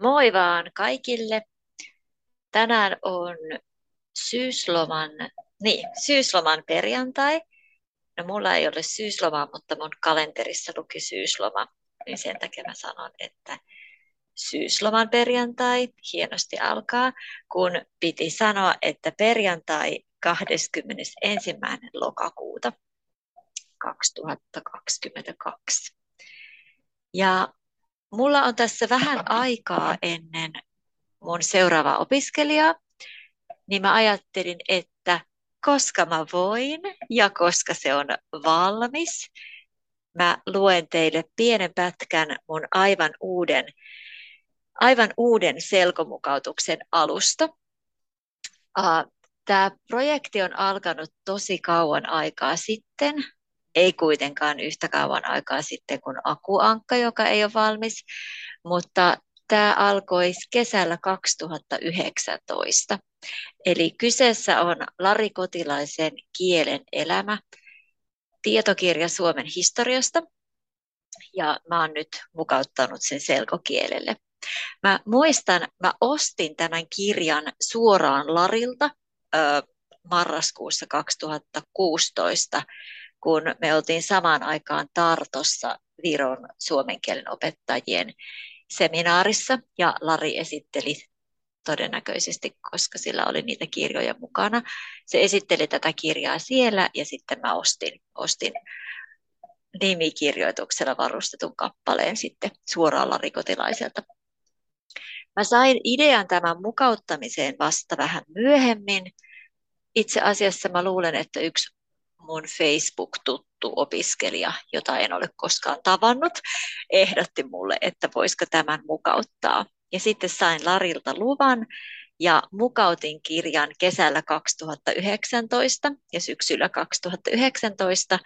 Moi vaan kaikille. Tänään on syysloman, niin, syysloman perjantai. No mulla ei ole syyslomaa, mutta mun kalenterissa luki syysloma, niin sen takia mä sanon, että syysloman perjantai hienosti alkaa, kun piti sanoa, että perjantai 21. lokakuuta 2022. Ja mulla on tässä vähän aikaa ennen mun seuraavaa opiskelijaa, niin mä ajattelin, että koska mä voin ja koska se on valmis, mä luen teille pienen pätkän mun aivan uuden, aivan uuden selkomukautuksen alusta. Tämä projekti on alkanut tosi kauan aikaa sitten, ei kuitenkaan yhtä kauan aikaa sitten kuin Akuankka, joka ei ole valmis, mutta tämä alkoi kesällä 2019. Eli kyseessä on Lari Kotilaisen kielen elämä, tietokirja Suomen historiasta, ja mä oon nyt mukauttanut sen selkokielelle. Mä muistan, mä ostin tämän kirjan suoraan Larilta ö, marraskuussa 2016 kun me oltiin samaan aikaan Tartossa Viron suomen kielen opettajien seminaarissa ja Lari esitteli todennäköisesti, koska sillä oli niitä kirjoja mukana. Se esitteli tätä kirjaa siellä ja sitten mä ostin, ostin nimikirjoituksella varustetun kappaleen sitten suoraan Lari Kotilaiselta. Mä sain idean tämän mukauttamiseen vasta vähän myöhemmin. Itse asiassa mä luulen, että yksi mun Facebook-tuttu opiskelija, jota en ole koskaan tavannut, ehdotti mulle, että voisiko tämän mukauttaa. Ja sitten sain Larilta luvan ja mukautin kirjan kesällä 2019 ja syksyllä 2019,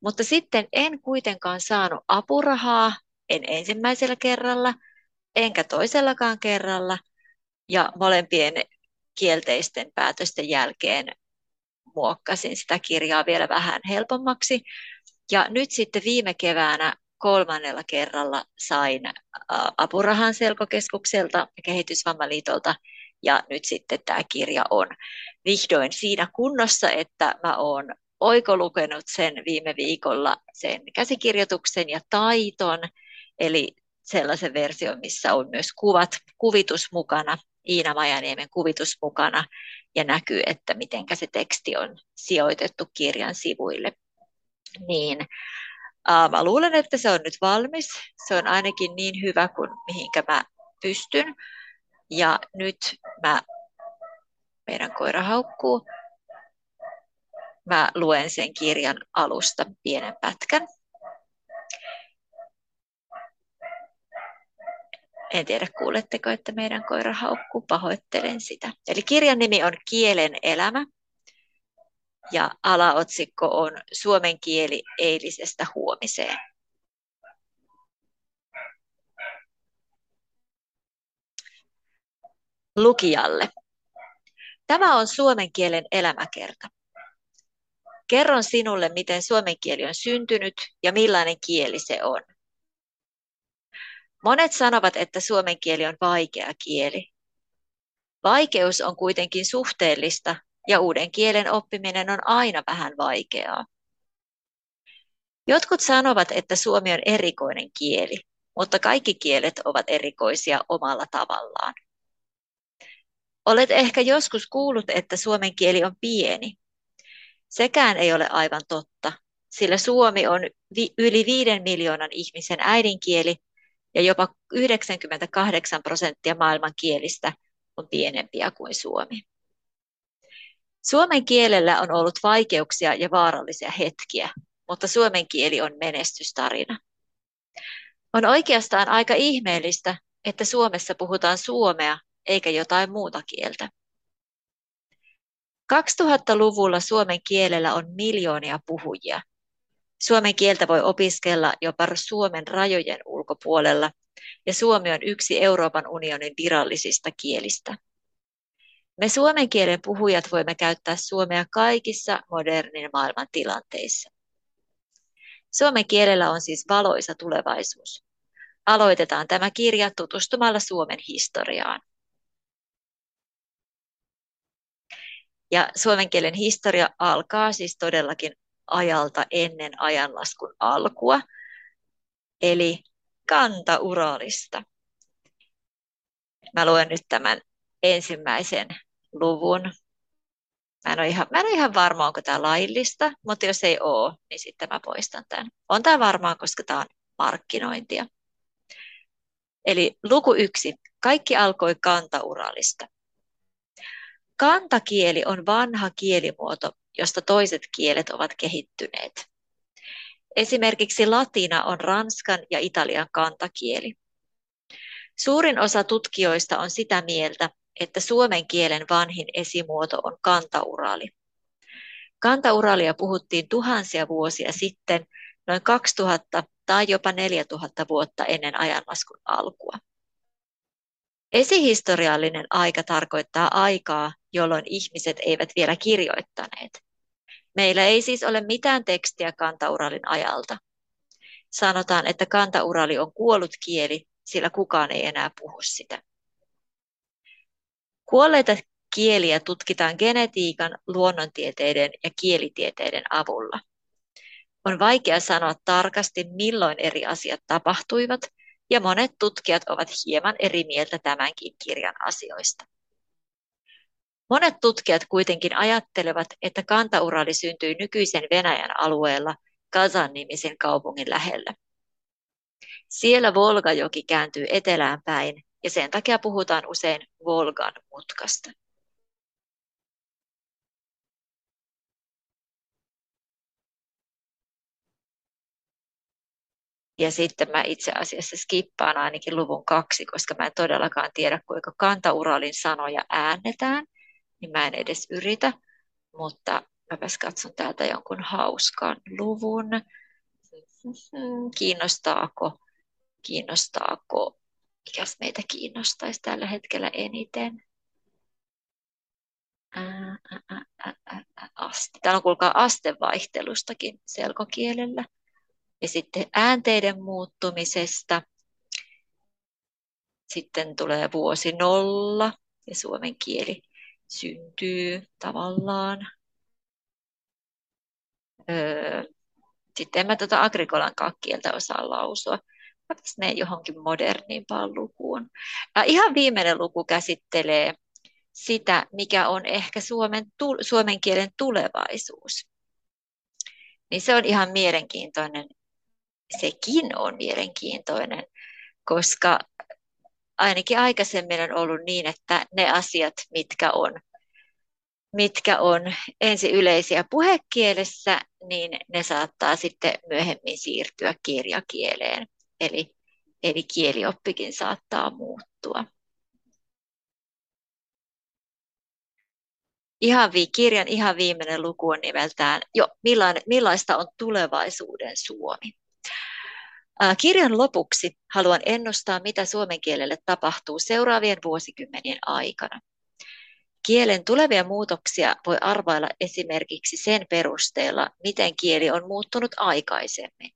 mutta sitten en kuitenkaan saanut apurahaa, en ensimmäisellä kerralla, enkä toisellakaan kerralla, ja molempien kielteisten päätösten jälkeen muokkasin sitä kirjaa vielä vähän helpommaksi. Ja nyt sitten viime keväänä kolmannella kerralla sain apurahan selkokeskukselta ja kehitysvammaliitolta ja nyt sitten tämä kirja on vihdoin siinä kunnossa, että mä oon oikolukenut sen viime viikolla sen käsikirjoituksen ja taiton, eli sellaisen version, missä on myös kuvat, kuvitus mukana, Iina Majaniemen kuvitus mukana ja näkyy, että miten se teksti on sijoitettu kirjan sivuille. Niin uh, mä luulen, että se on nyt valmis. Se on ainakin niin hyvä kuin mihinkä mä pystyn. Ja nyt mä, meidän koira haukkuu, mä luen sen kirjan alusta pienen pätkän. En tiedä, kuuletteko, että meidän koira haukkuu, pahoittelen sitä. Eli kirjan nimi on Kielen elämä ja alaotsikko on Suomen kieli eilisestä huomiseen. Lukijalle. Tämä on suomen kielen elämäkerta. Kerron sinulle, miten suomen kieli on syntynyt ja millainen kieli se on. Monet sanovat, että suomen kieli on vaikea kieli. Vaikeus on kuitenkin suhteellista ja uuden kielen oppiminen on aina vähän vaikeaa. Jotkut sanovat, että suomi on erikoinen kieli, mutta kaikki kielet ovat erikoisia omalla tavallaan. Olet ehkä joskus kuullut, että suomen kieli on pieni. Sekään ei ole aivan totta, sillä suomi on yli viiden miljoonan ihmisen äidinkieli ja jopa 98 prosenttia maailman kielistä on pienempiä kuin suomi. Suomen kielellä on ollut vaikeuksia ja vaarallisia hetkiä, mutta suomen kieli on menestystarina. On oikeastaan aika ihmeellistä, että Suomessa puhutaan suomea eikä jotain muuta kieltä. 2000-luvulla suomen kielellä on miljoonia puhujia – Suomen kieltä voi opiskella jopa Suomen rajojen ulkopuolella, ja suomi on yksi Euroopan unionin virallisista kielistä. Me suomen kielen puhujat voimme käyttää suomea kaikissa modernin maailman tilanteissa. Suomen kielellä on siis valoisa tulevaisuus. aloitetaan tämä kirja tutustumalla Suomen historiaan. Ja suomen kielen historia alkaa siis todellakin ajalta ennen ajanlaskun alkua, eli kantauralista. Mä luen nyt tämän ensimmäisen luvun. Mä en, ole ihan, mä en ole ihan varma, onko tämä laillista, mutta jos ei ole, niin sitten mä poistan tämän. On tämä varmaa, koska tämä on markkinointia. Eli luku yksi. Kaikki alkoi kantauralista. Kantakieli on vanha kielimuoto, josta toiset kielet ovat kehittyneet. Esimerkiksi latina on ranskan ja italian kantakieli. Suurin osa tutkijoista on sitä mieltä, että suomen kielen vanhin esimuoto on kantaurali. Kantauralia puhuttiin tuhansia vuosia sitten, noin 2000 tai jopa 4000 vuotta ennen ajanlaskun alkua. Esihistoriallinen aika tarkoittaa aikaa, jolloin ihmiset eivät vielä kirjoittaneet. Meillä ei siis ole mitään tekstiä kantauralin ajalta. Sanotaan, että kantaurali on kuollut kieli, sillä kukaan ei enää puhu sitä. Kuolleita kieliä tutkitaan genetiikan, luonnontieteiden ja kielitieteiden avulla. On vaikea sanoa tarkasti, milloin eri asiat tapahtuivat, ja monet tutkijat ovat hieman eri mieltä tämänkin kirjan asioista. Monet tutkijat kuitenkin ajattelevat, että kantaurali syntyi nykyisen Venäjän alueella Kazan-nimisen kaupungin lähellä. Siellä Volgajoki kääntyy etelään päin ja sen takia puhutaan usein Volgan mutkasta. Ja sitten mä itse asiassa skippaan ainakin luvun kaksi, koska mä en todellakaan tiedä, kuinka kantauralin sanoja äännetään, niin mä en edes yritä. Mutta mäpäs katson täältä jonkun hauskan luvun. Kiinnostaako, kiinnostaako, mikäs meitä kiinnostaisi tällä hetkellä eniten? aste. Täällä on kuulkaa astevaihtelustakin selkokielellä ja sitten äänteiden muuttumisesta. Sitten tulee vuosi nolla ja suomen kieli syntyy tavallaan. Öö, sitten en mä tuota agrikolan kieltä osaa lausua. Mä menen johonkin modernimpaan lukuun. Ja ihan viimeinen luku käsittelee sitä, mikä on ehkä suomen, tu, suomen kielen tulevaisuus. Niin se on ihan mielenkiintoinen sekin on mielenkiintoinen, koska ainakin aikaisemmin on ollut niin, että ne asiat, mitkä on, mitkä on ensi yleisiä puhekielessä, niin ne saattaa sitten myöhemmin siirtyä kirjakieleen. Eli, eli kielioppikin saattaa muuttua. Ihan vi, kirjan ihan viimeinen luku on nimeltään jo Millaista on tulevaisuuden Suomi. Kirjan lopuksi haluan ennustaa, mitä suomen kielelle tapahtuu seuraavien vuosikymmenien aikana. Kielen tulevia muutoksia voi arvailla esimerkiksi sen perusteella, miten kieli on muuttunut aikaisemmin.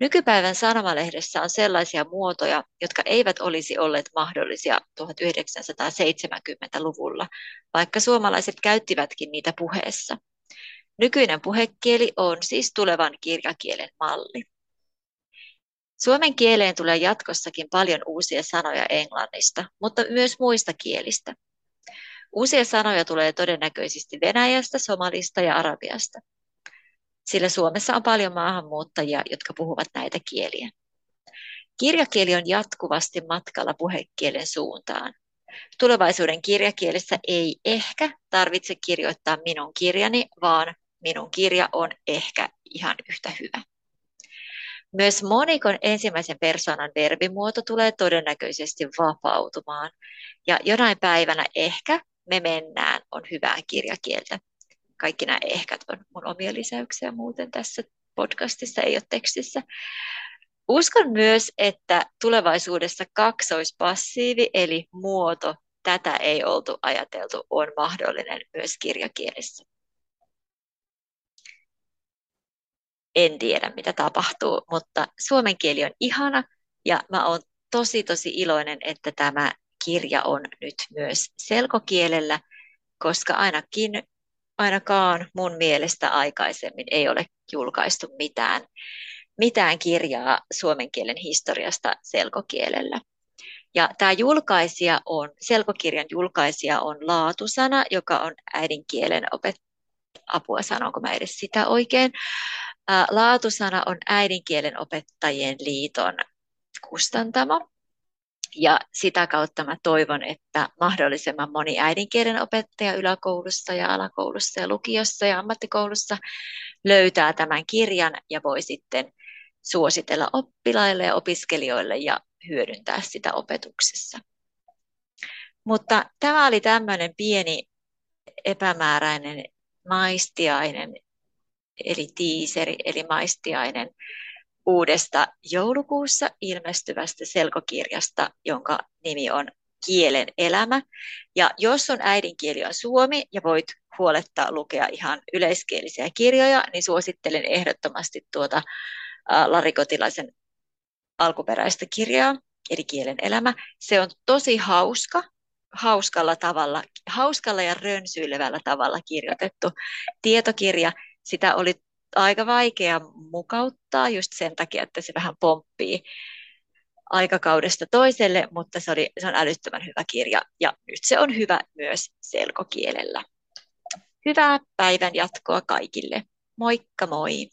Nykypäivän sanomalehdessä on sellaisia muotoja, jotka eivät olisi olleet mahdollisia 1970-luvulla, vaikka suomalaiset käyttivätkin niitä puheessa. Nykyinen puhekieli on siis tulevan kirjakielen malli. Suomen kieleen tulee jatkossakin paljon uusia sanoja englannista, mutta myös muista kielistä. Uusia sanoja tulee todennäköisesti Venäjästä, Somalista ja Arabiasta, sillä Suomessa on paljon maahanmuuttajia, jotka puhuvat näitä kieliä. Kirjakieli on jatkuvasti matkalla puhekielen suuntaan. Tulevaisuuden kirjakielessä ei ehkä tarvitse kirjoittaa minun kirjani, vaan minun kirja on ehkä ihan yhtä hyvä. Myös monikon ensimmäisen persoonan verbimuoto tulee todennäköisesti vapautumaan. Ja jonain päivänä ehkä me mennään on hyvää kirjakieltä. Kaikki nämä ehkät on mun omia lisäyksiä muuten tässä podcastissa, ei ole tekstissä. Uskon myös, että tulevaisuudessa kaksoispassiivi eli muoto, tätä ei oltu ajateltu, on mahdollinen myös kirjakielessä. En tiedä mitä tapahtuu, mutta suomen kieli on ihana Ja mä oon tosi tosi iloinen, että tämä kirja on nyt myös selkokielellä, koska ainakin ainakaan mun mielestä aikaisemmin ei ole julkaistu mitään, mitään kirjaa suomen kielen historiasta selkokielellä. Ja tämä julkaisija on, selkokirjan julkaisija on Laatusana, joka on äidinkielen opet... Apua, sanonko mä edes sitä oikein? Laatusana on äidinkielen opettajien liiton kustantamo. Ja sitä kautta mä toivon, että mahdollisimman moni äidinkielen opettaja yläkoulussa ja alakoulussa ja lukiossa ja ammattikoulussa löytää tämän kirjan ja voi sitten suositella oppilaille ja opiskelijoille ja hyödyntää sitä opetuksessa. Mutta tämä oli tämmöinen pieni epämääräinen maistiainen, eli tiiseri, eli maistiainen uudesta joulukuussa ilmestyvästä selkokirjasta, jonka nimi on Kielen elämä. Ja jos on äidinkieli on suomi ja voit huolettaa lukea ihan yleiskielisiä kirjoja, niin suosittelen ehdottomasti tuota Lari Kotilaisen alkuperäistä kirjaa, eli Kielen elämä. Se on tosi hauska, hauskalla tavalla, hauskalla ja rönsyilevällä tavalla kirjoitettu tietokirja. Sitä oli aika vaikea mukauttaa just sen takia, että se vähän pomppii aikakaudesta toiselle, mutta se, oli, se on älyttömän hyvä kirja ja nyt se on hyvä myös selkokielellä. Hyvää päivän jatkoa kaikille. Moikka moi!